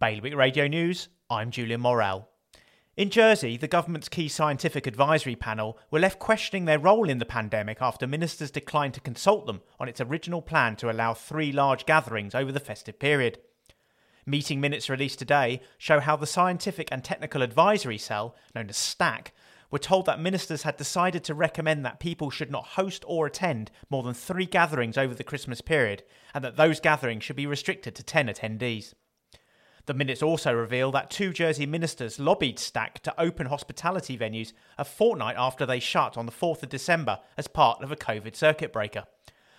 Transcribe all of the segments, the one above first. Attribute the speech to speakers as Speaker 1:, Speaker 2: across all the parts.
Speaker 1: Bailiwick Radio News, I'm Julian Morel. In Jersey, the government's key scientific advisory panel were left questioning their role in the pandemic after ministers declined to consult them on its original plan to allow three large gatherings over the festive period. Meeting minutes released today show how the Scientific and Technical Advisory Cell, known as STAC, were told that ministers had decided to recommend that people should not host or attend more than three gatherings over the Christmas period, and that those gatherings should be restricted to 10 attendees. The minutes also reveal that two Jersey ministers lobbied STAC to open hospitality venues a fortnight after they shut on the 4th of December as part of a COVID circuit breaker.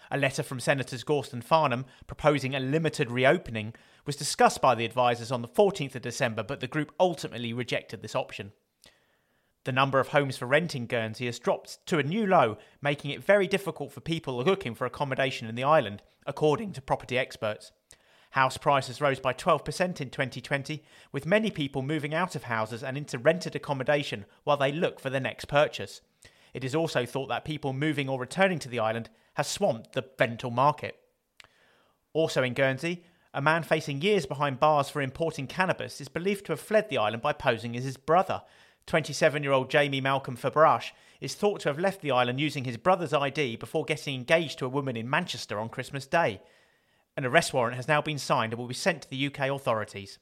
Speaker 1: A letter from Senators Gorst Farnham proposing a limited reopening was discussed by the advisers on the 14th of December, but the group ultimately rejected this option. The number of homes for rent in Guernsey has dropped to a new low, making it very difficult for people looking for accommodation in the island, according to property experts. House prices rose by 12% in 2020, with many people moving out of houses and into rented accommodation while they look for their next purchase. It is also thought that people moving or returning to the island has swamped the rental market. Also in Guernsey, a man facing years behind bars for importing cannabis is believed to have fled the island by posing as his brother. 27 year old Jamie Malcolm Fabrash is thought to have left the island using his brother's ID before getting engaged to a woman in Manchester on Christmas Day. An arrest warrant has now been signed and will be sent to the UK authorities.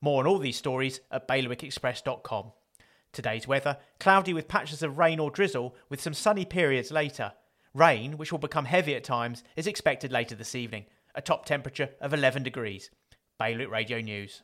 Speaker 1: More on all these stories at bailiwickexpress.com. Today's weather cloudy with patches of rain or drizzle, with some sunny periods later. Rain, which will become heavy at times, is expected later this evening. A top temperature of 11 degrees. Bailiwick Radio News.